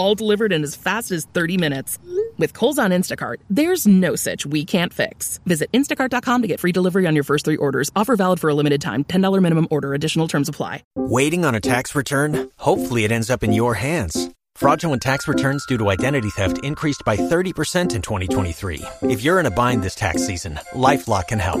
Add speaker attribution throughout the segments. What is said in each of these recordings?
Speaker 1: All delivered in as fast as 30 minutes. With Kohl's on Instacart, there's no such we can't fix. Visit instacart.com to get free delivery on your first three orders. Offer valid for a limited time. $10 minimum order. Additional terms apply.
Speaker 2: Waiting on a tax return? Hopefully it ends up in your hands. Fraudulent tax returns due to identity theft increased by 30% in 2023. If you're in a bind this tax season, LifeLock can help.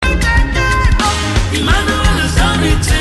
Speaker 3: The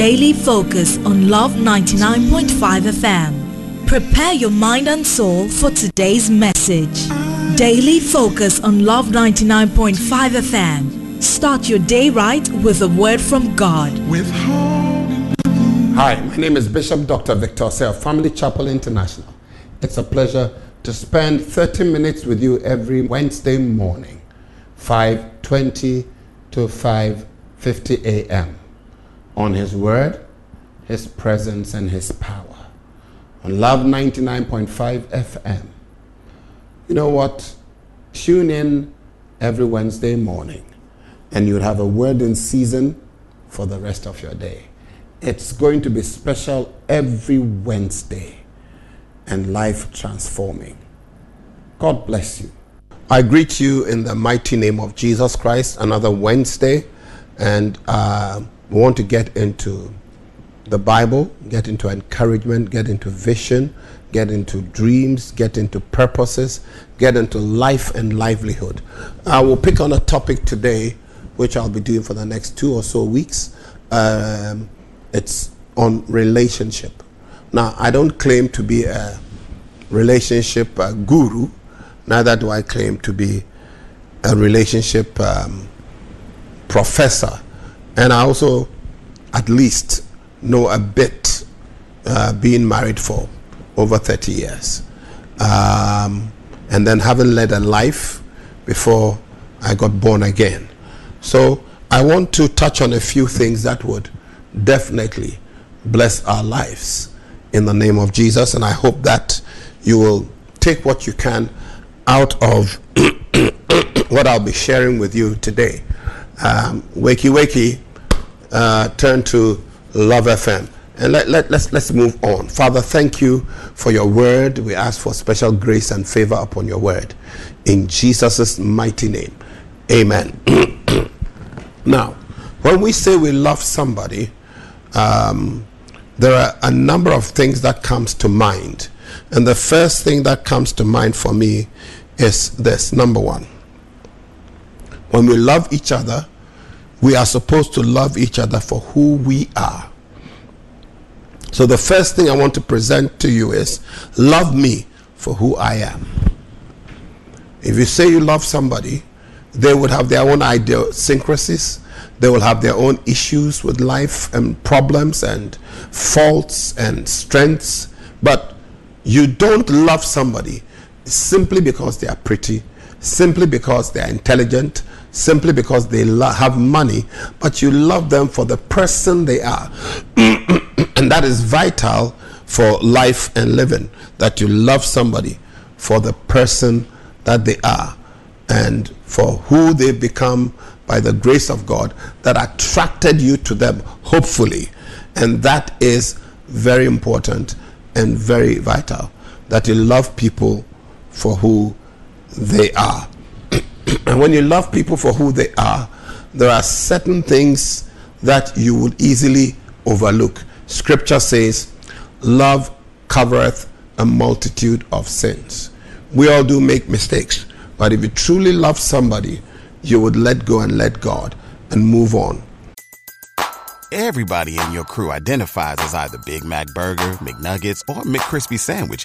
Speaker 4: Daily Focus on Love 99.5 FM. Prepare your mind and soul for today's message. Daily Focus on Love 99.5 FM. Start your day right with a word from God.
Speaker 5: Hi, my name is Bishop Dr. Victor Say of Family Chapel International. It's a pleasure to spend 30 minutes with you every Wednesday morning, 5:20 to 5:50 a.m. on his word, his presence and his power. On Love 99.5 FM. You know what? Tune in every Wednesday morning and you'll have a word in season for the rest of your day. It's going to be special every Wednesday and life transforming. God bless you. I greet you in the mighty name of Jesus Christ. Another Wednesday, and uh, we want to get into the Bible, get into encouragement, get into vision, get into dreams, get into purposes, get into life and livelihood. I will pick on a topic today, which I'll be doing for the next two or so weeks. Um, it's on relationship. Now, I don't claim to be a relationship uh, guru, neither do I claim to be a relationship um, professor. And I also, at least, know a bit uh, being married for over 30 years. Um, and then having led a life before I got born again. So I want to touch on a few things that would definitely bless our lives in the name of Jesus. And I hope that you will take what you can out of what I'll be sharing with you today. Um, wakey, wakey, uh, turn to Love FM. And let, let, let's, let's move on. Father, thank you for your word. We ask for special grace and favor upon your word. In Jesus' mighty name. Amen. now, when we say we love somebody, um, there are a number of things that comes to mind and the first thing that comes to mind for me is this number one when we love each other we are supposed to love each other for who we are. So the first thing i want to present to you is love me for who i am. If you say you love somebody they would have their own idiosyncrasies they will have their own issues with life and problems and faults and strengths. But you don't love somebody simply because they are pretty, simply because they are intelligent, simply because they lo- have money, but you love them for the person they are. and that is vital for life and living, that you love somebody for the person that they are and for who they become by the grace of God that attracted you to them, hopefully. And that is very important and very vital that you love people for who they are. and when you love people for who they are, there are certain things that you will easily overlook. Scripture says, Love covereth a multitude of sins. We all do make mistakes, but if you truly love somebody, you would let go and let God and move on.
Speaker 6: Everybody in your crew identifies as either Big Mac Burger, McNuggets, or McCrispy Sandwich,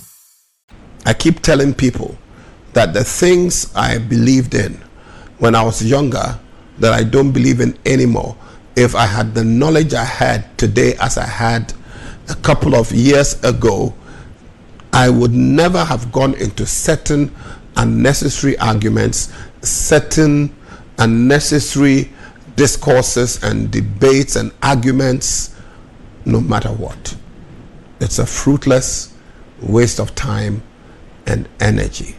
Speaker 5: I keep telling people that the things I believed in when I was younger that I don't believe in anymore if I had the knowledge I had today as I had a couple of years ago, I would never have gone into certain unnecessary arguments, certain unnecessary discourses and debates and arguments, no matter what. It's a fruitless waste of time and energy.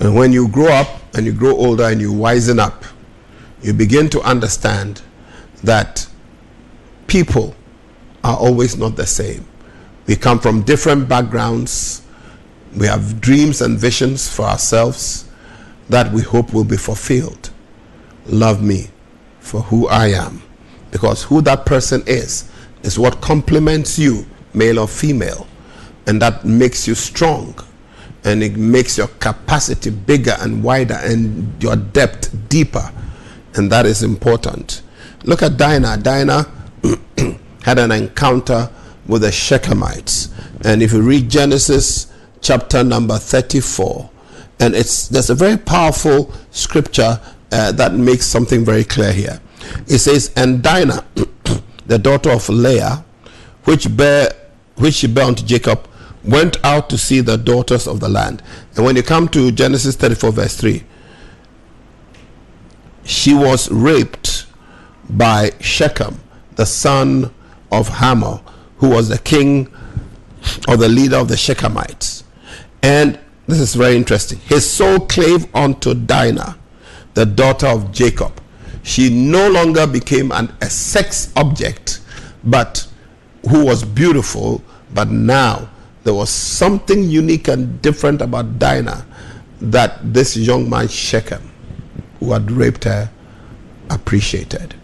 Speaker 5: And when you grow up and you grow older and you wisen up, you begin to understand that people are always not the same. We come from different backgrounds. We have dreams and visions for ourselves that we hope will be fulfilled. Love me for who I am. Because who that person is, is what complements you, male or female. And that makes you strong. And it makes your capacity bigger and wider and your depth deeper. And that is important. Look at Dinah. Dinah had an encounter with the Shechemites. And if you read Genesis chapter number 34, and it's there's a very powerful scripture uh, that makes something very clear here. It says, "And Dinah, the daughter of Leah, which bear which she bare unto Jacob, went out to see the daughters of the land." And when you come to Genesis 34 verse 3, she was raped by Shechem, the son of Hamor, who was the king or the leader of the Shechemites. And this is very interesting. His soul clave unto Dinah, the daughter of Jacob. She no longer became an, a sex object, but who was beautiful, but now there was something unique and different about Dinah that this young man Shechem, who had raped her, appreciated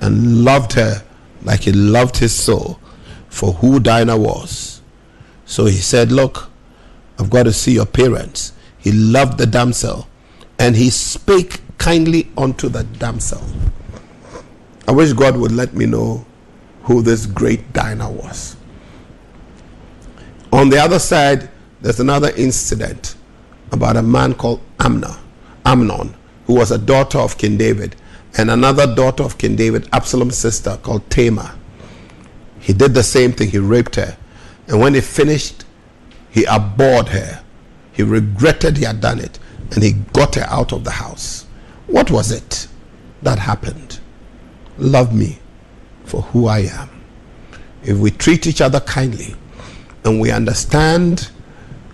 Speaker 5: and loved her like he loved his soul for who Dinah was. So he said, Look, I've got to see your parents. He loved the damsel and he spake kindly unto the damsel. I wish God would let me know who this great Dinah was. On the other side, there's another incident about a man called Amnon, Amnon, who was a daughter of King David and another daughter of King David, Absalom's sister, called Tamar. He did the same thing. He raped her. And when he finished, he abhorred her. He regretted he had done it. And he got her out of the house. What was it that happened? Love me for who I am. If we treat each other kindly and we understand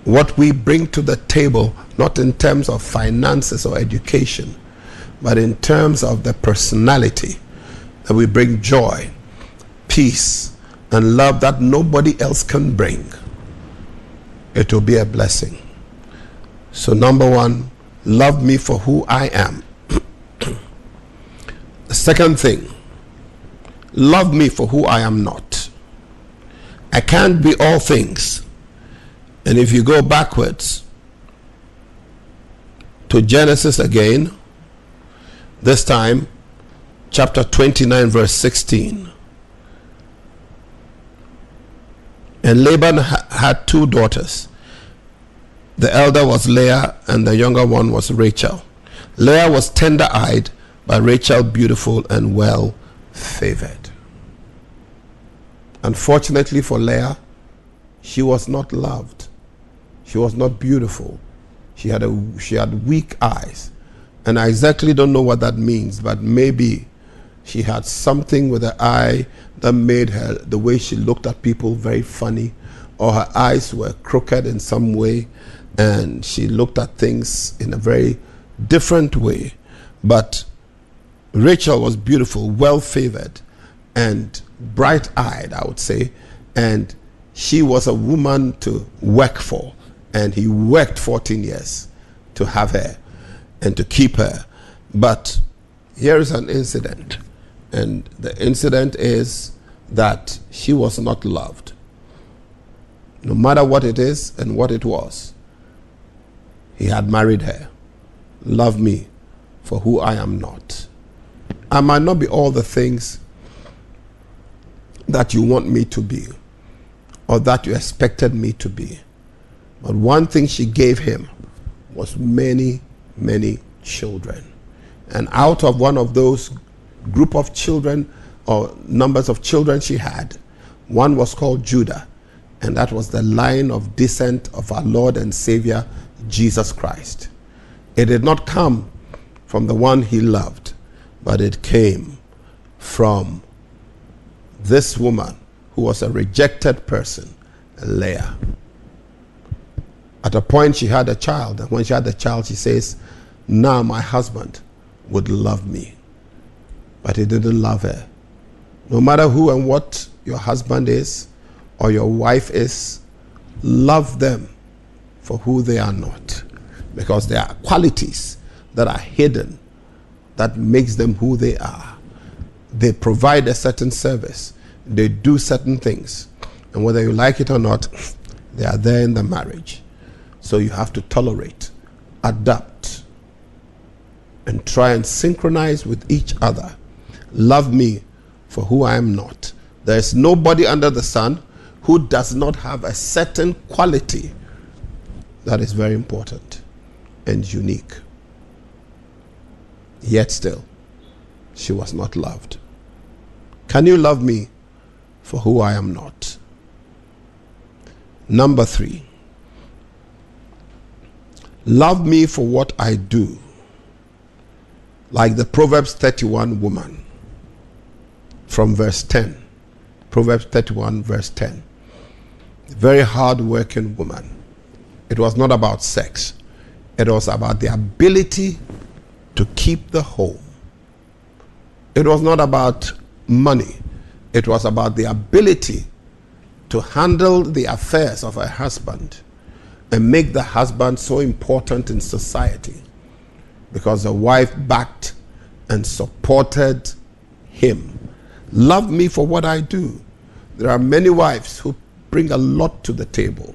Speaker 5: what we bring to the table, not in terms of finances or education, but in terms of the personality that we bring joy, peace, and love that nobody else can bring, it will be a blessing. So, number one, love me for who I am. the second thing, love me for who I am not. I can't be all things. And if you go backwards to Genesis again, this time, chapter 29, verse 16. And Laban ha- had two daughters. The elder was Leah, and the younger one was Rachel. Leah was tender eyed, but Rachel beautiful and well favored. Unfortunately for Leah, she was not loved. She was not beautiful. She had, a, she had weak eyes. And I exactly don't know what that means, but maybe she had something with her eye that made her, the way she looked at people, very funny, or her eyes were crooked in some way, and she looked at things in a very different way. But Rachel was beautiful, well favored, and bright eyed, I would say, and she was a woman to work for, and he worked 14 years to have her and to keep her. But here is an incident, and the incident is that she was not loved. No matter what it is and what it was, he had married her. Love me for who I am not. I might not be all the things that you want me to be or that you expected me to be. But one thing she gave him was many many children. And out of one of those group of children or numbers of children she had One was called Judah, and that was the line of descent of our Lord and Savior, Jesus Christ. It did not come from the one he loved, but it came from this woman who was a rejected person, Leah. At a point, she had a child, and when she had the child, she says, Now my husband would love me. But he didn't love her. No matter who and what your husband is or your wife is, love them for who they are not. Because there are qualities that are hidden that makes them who they are. They provide a certain service. They do certain things. And whether you like it or not, they are there in the marriage. So you have to tolerate, adapt, and try and synchronize with each other. Love me for who I am not. There is nobody under the sun who does not have a certain quality that is very important and unique. Yet still, she was not loved. Can you love me for who I am not? Number three, love me for what I do, like the Proverbs 31 woman from verse 10. Proverbs 31, verse 10. Very hard working woman. It was not about sex, it was about the ability to keep the home. It was not about money, it was about the ability to handle the affairs of her husband and make the husband so important in society because the wife backed and supported him. Love me for what I do. There are many wives who bring a lot to the table.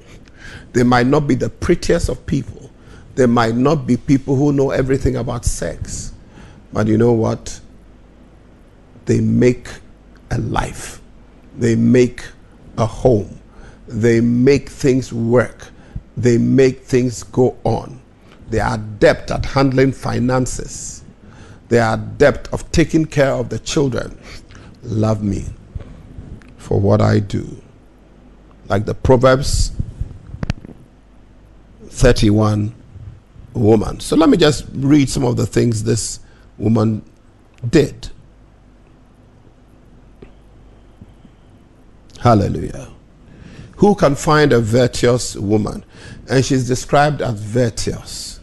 Speaker 5: They might not be the prettiest of people, they might not be people who know everything about sex. But you know what? They make a life, they make a home, they make things work, they make things go on. They are adept at handling finances, they are adept of taking care of the children. Love me for what I do. Like the Proverbs 31 woman. So let me just read some of the things this woman did. Hallelujah. Who can find a virtuous woman? And she's described as virtuous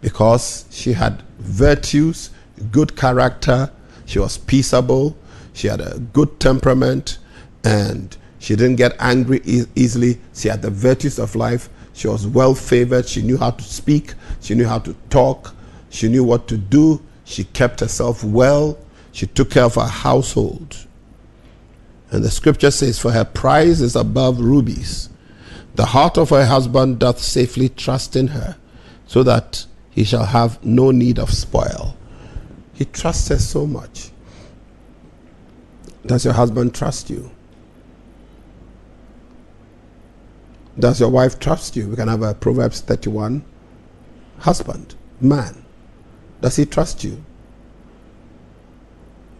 Speaker 5: because she had virtues, good character, she was peaceable, she had a good temperament, and she didn't get angry e- easily. She had the virtues of life. She was well favored. She knew how to speak. She knew how to talk. She knew what to do. She kept herself well. She took care of her household. And the scripture says, For her prize is above rubies. The heart of her husband doth safely trust in her, so that he shall have no need of spoil. He trusts her so much. Does your husband trust you? Does your wife trust you? We can have a Proverbs 31 husband, man. Does he trust you?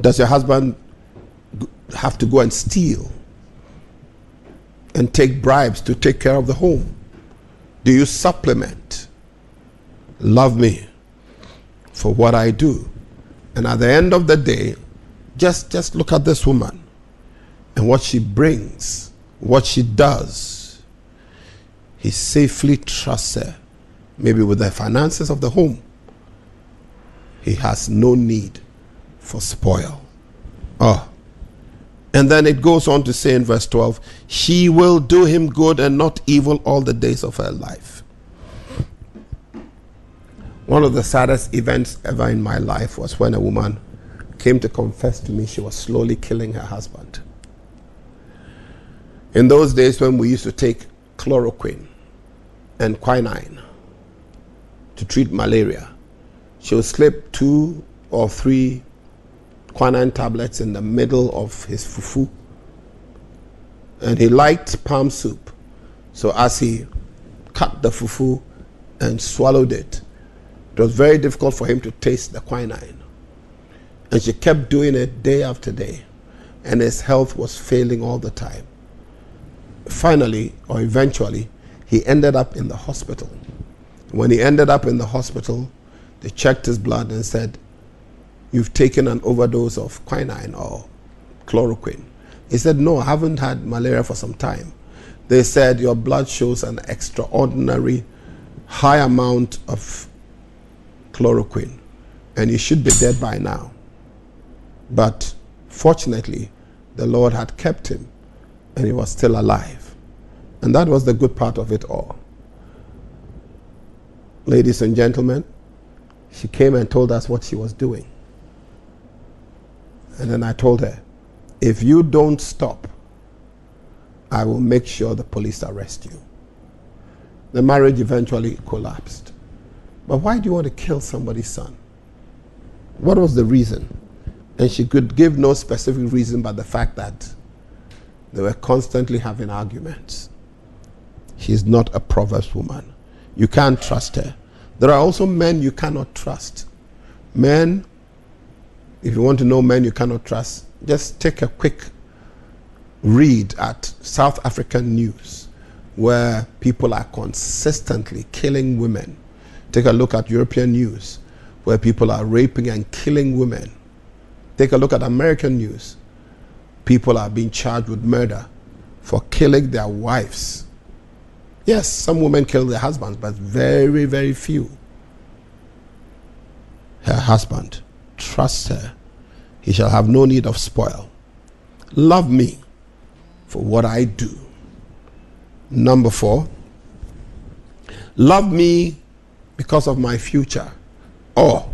Speaker 5: Does your husband have to go and steal and take bribes to take care of the home? Do you supplement? Love me for what I do. And at the end of the day, just, just look at this woman and what she brings, what she does. He safely trusts her, maybe with the finances of the home. He has no need for spoil. Oh. And then it goes on to say in verse 12, she will do him good and not evil all the days of her life. One of the saddest events ever in my life was when a woman came to confess to me she was slowly killing her husband. In those days when we used to take chloroquine and quinine to treat malaria, she would slip two or three quinine tablets in the middle of his fufu. And he liked palm soup. So as he cut the fufu and swallowed it, it was very difficult for him to taste the quinine. And she kept doing it day after day. and his health was failing all the time. Finally, or eventually, he ended up in the hospital. When he ended up in the hospital, they checked his blood and said, You've taken an overdose of quinine or chloroquine. He said, No, I haven't had malaria for some time. They said, Your blood shows an extraordinary high amount of chloroquine, and you should be dead by now. But fortunately, the Lord had kept him, and he was still alive. And that was the good part of it all. Ladies and gentlemen, she came and told us what she was doing. And then I told her, if you don't stop, I will make sure the police arrest you. The marriage eventually collapsed. But why do you want to kill somebody's son? What was the reason? And she could give no specific reason but the fact that they were constantly having arguments. She's not a Proverbs woman. You can't trust her. There are also men you cannot trust. Men, if you want to know men you cannot trust, just take a quick read at South African news where people are consistently killing women. Take a look at European news where people are raping and killing women. Take a look at American news. People are being charged with murder for killing their wives. Yes, some women kill their husbands, but very, very few. Her husband, trust her. He shall have no need of spoil. Love me for what I do. Number four, love me because of my future. Or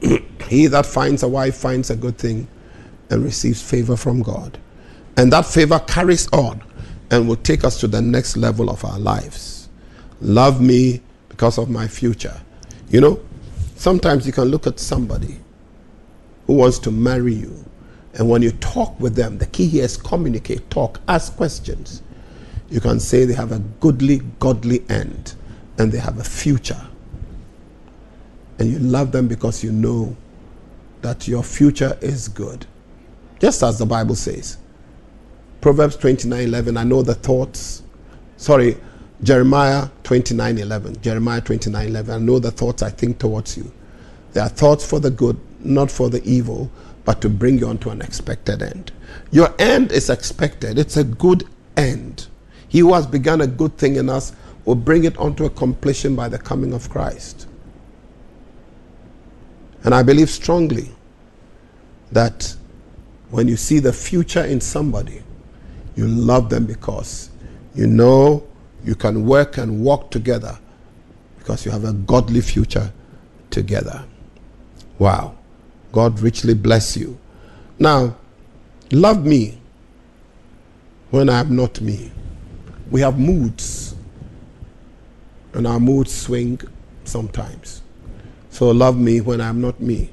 Speaker 5: he that finds a wife finds a good thing and receives favor from God. And that favor carries on and will take us to the next level of our lives. Love me because of my future. You know, sometimes you can look at somebody who wants to marry you, and when you talk with them, the key here is communicate, talk, ask questions. You can say they have a goodly, godly end and they have a future. And you love them because you know that your future is good. Just as the Bible says. Proverbs 29 11, I know the thoughts. Sorry, Jeremiah 29 11. Jeremiah 29 11, I know the thoughts I think towards you. They are thoughts for the good, not for the evil, but to bring you onto an expected end. Your end is expected, it's a good end. He who has begun a good thing in us will bring it onto a completion by the coming of Christ. And I believe strongly that when you see the future in somebody, you love them because you know you can work and walk together because you have a godly future together. Wow. God richly bless you. Now, love me when I am not me. We have moods, and our moods swing sometimes. So, love me when I am not me.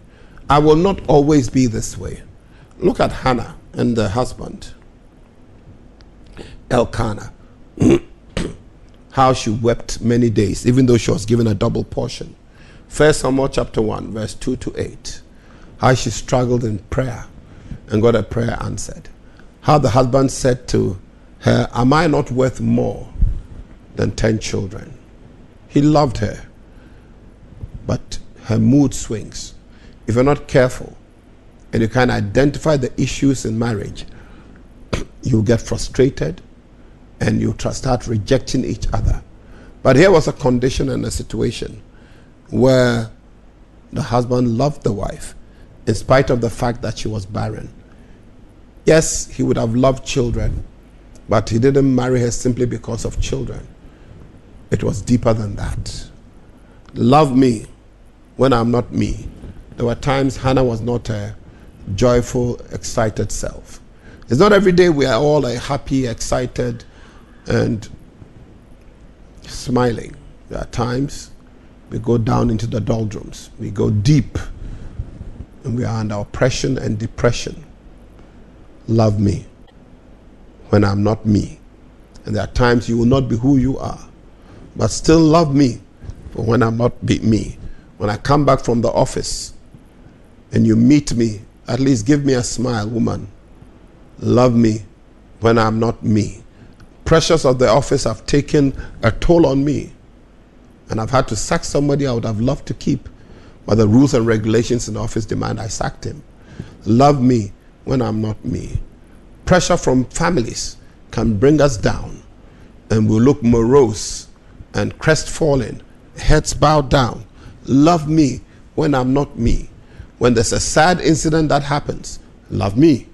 Speaker 5: I will not always be this way. Look at Hannah and the husband, Elkanah. How she wept many days, even though she was given a double portion. First Samuel chapter 1, verse 2 to 8 how she struggled in prayer and got a prayer answered. How the husband said to her, Am I not worth more than 10 children? He loved her, but her mood swings. If you're not careful and you can identify the issues in marriage, you'll get frustrated and you'll start rejecting each other. But here was a condition and a situation where the husband loved the wife in spite of the fact that she was barren. Yes, he would have loved children, but he didn't marry her simply because of children. It was deeper than that. Love me when I'm not me. There were times Hannah was not a joyful, excited self. It's not every day we are all like happy, excited, and smiling. There are times we go down into the doldrums, we go deep and we are under oppression and depression. Love me when I'm not me. And there are times you will not be who you are, but still love me for when I'm not be me. When I come back from the office and you meet me, at least give me a smile, woman. Love me when I'm not me. Pressures of the office have taken a toll on me. And I've had to sack somebody I would have loved to keep. But the rules and regulations in office demand I sacked him. Love me when I'm not me. Pressure from families can bring us down and we'll look morose and crestfallen, heads bowed down. Love me when I'm not me. When there's a sad incident that happens, love me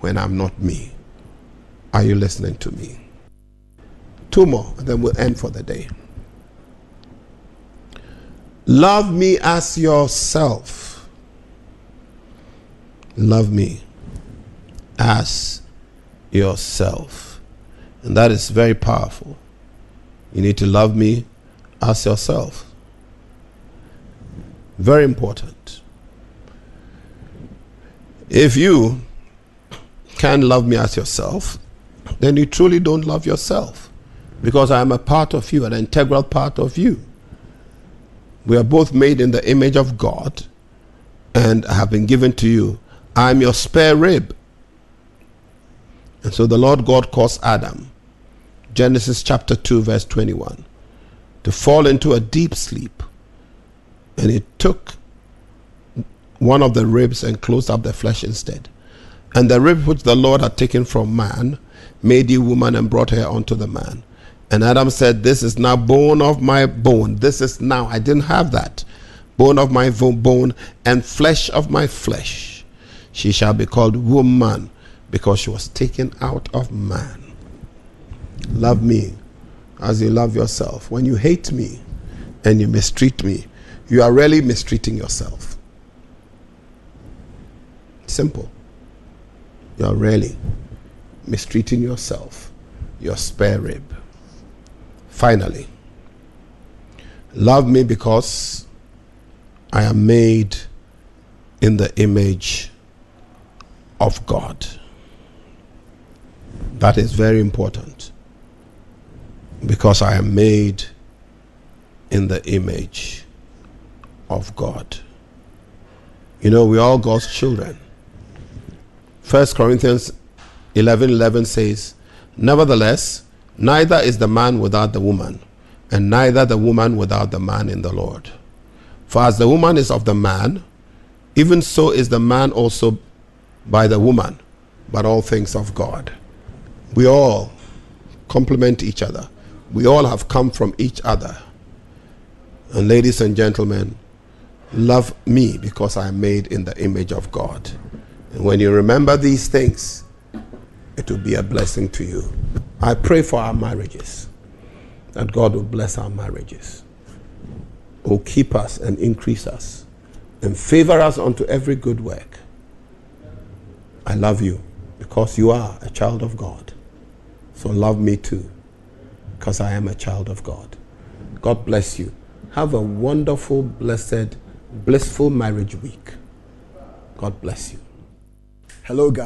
Speaker 5: when I'm not me. Are you listening to me? Two more, and then we'll end for the day. Love me as yourself. Love me as yourself. And that is very powerful. You need to love me as yourself. Very important. If you can't love me as yourself, then you truly don't love yourself because I am a part of you, an integral part of you. We are both made in the image of God and have been given to you. I am your spare rib. And so the Lord God caused Adam, Genesis chapter 2, verse 21, to fall into a deep sleep. And he took one of the ribs and closed up the flesh instead. And the rib which the Lord had taken from man made a woman and brought her unto the man. And Adam said, This is now bone of my bone. This is now, I didn't have that. Bone of my bone and flesh of my flesh. She shall be called woman because she was taken out of man. Love me as you love yourself. When you hate me and you mistreat me, you are really mistreating yourself. Simple. You are really mistreating yourself, your spare rib. Finally, love me because I am made in the image of God. That is very important because I am made in the image of God. You know, we are all God's children. First Corinthians 11 11 says, Nevertheless, neither is the man without the woman, and neither the woman without the man in the Lord. For as the woman is of the man, even so is the man also by the woman, but all things of God. We all complement each other. We all have come from each other. And ladies and gentlemen, love me because I am made in the image of God. And when you remember these things, it will be a blessing to you. I pray for our marriages, that God will bless our marriages, will keep us and increase us, and favor us unto every good work. I love you because you are a child of God. So love me too, because I am a child of God. God bless you. Have a wonderful, blessed, blissful marriage week. God bless you.
Speaker 7: Hello, guys.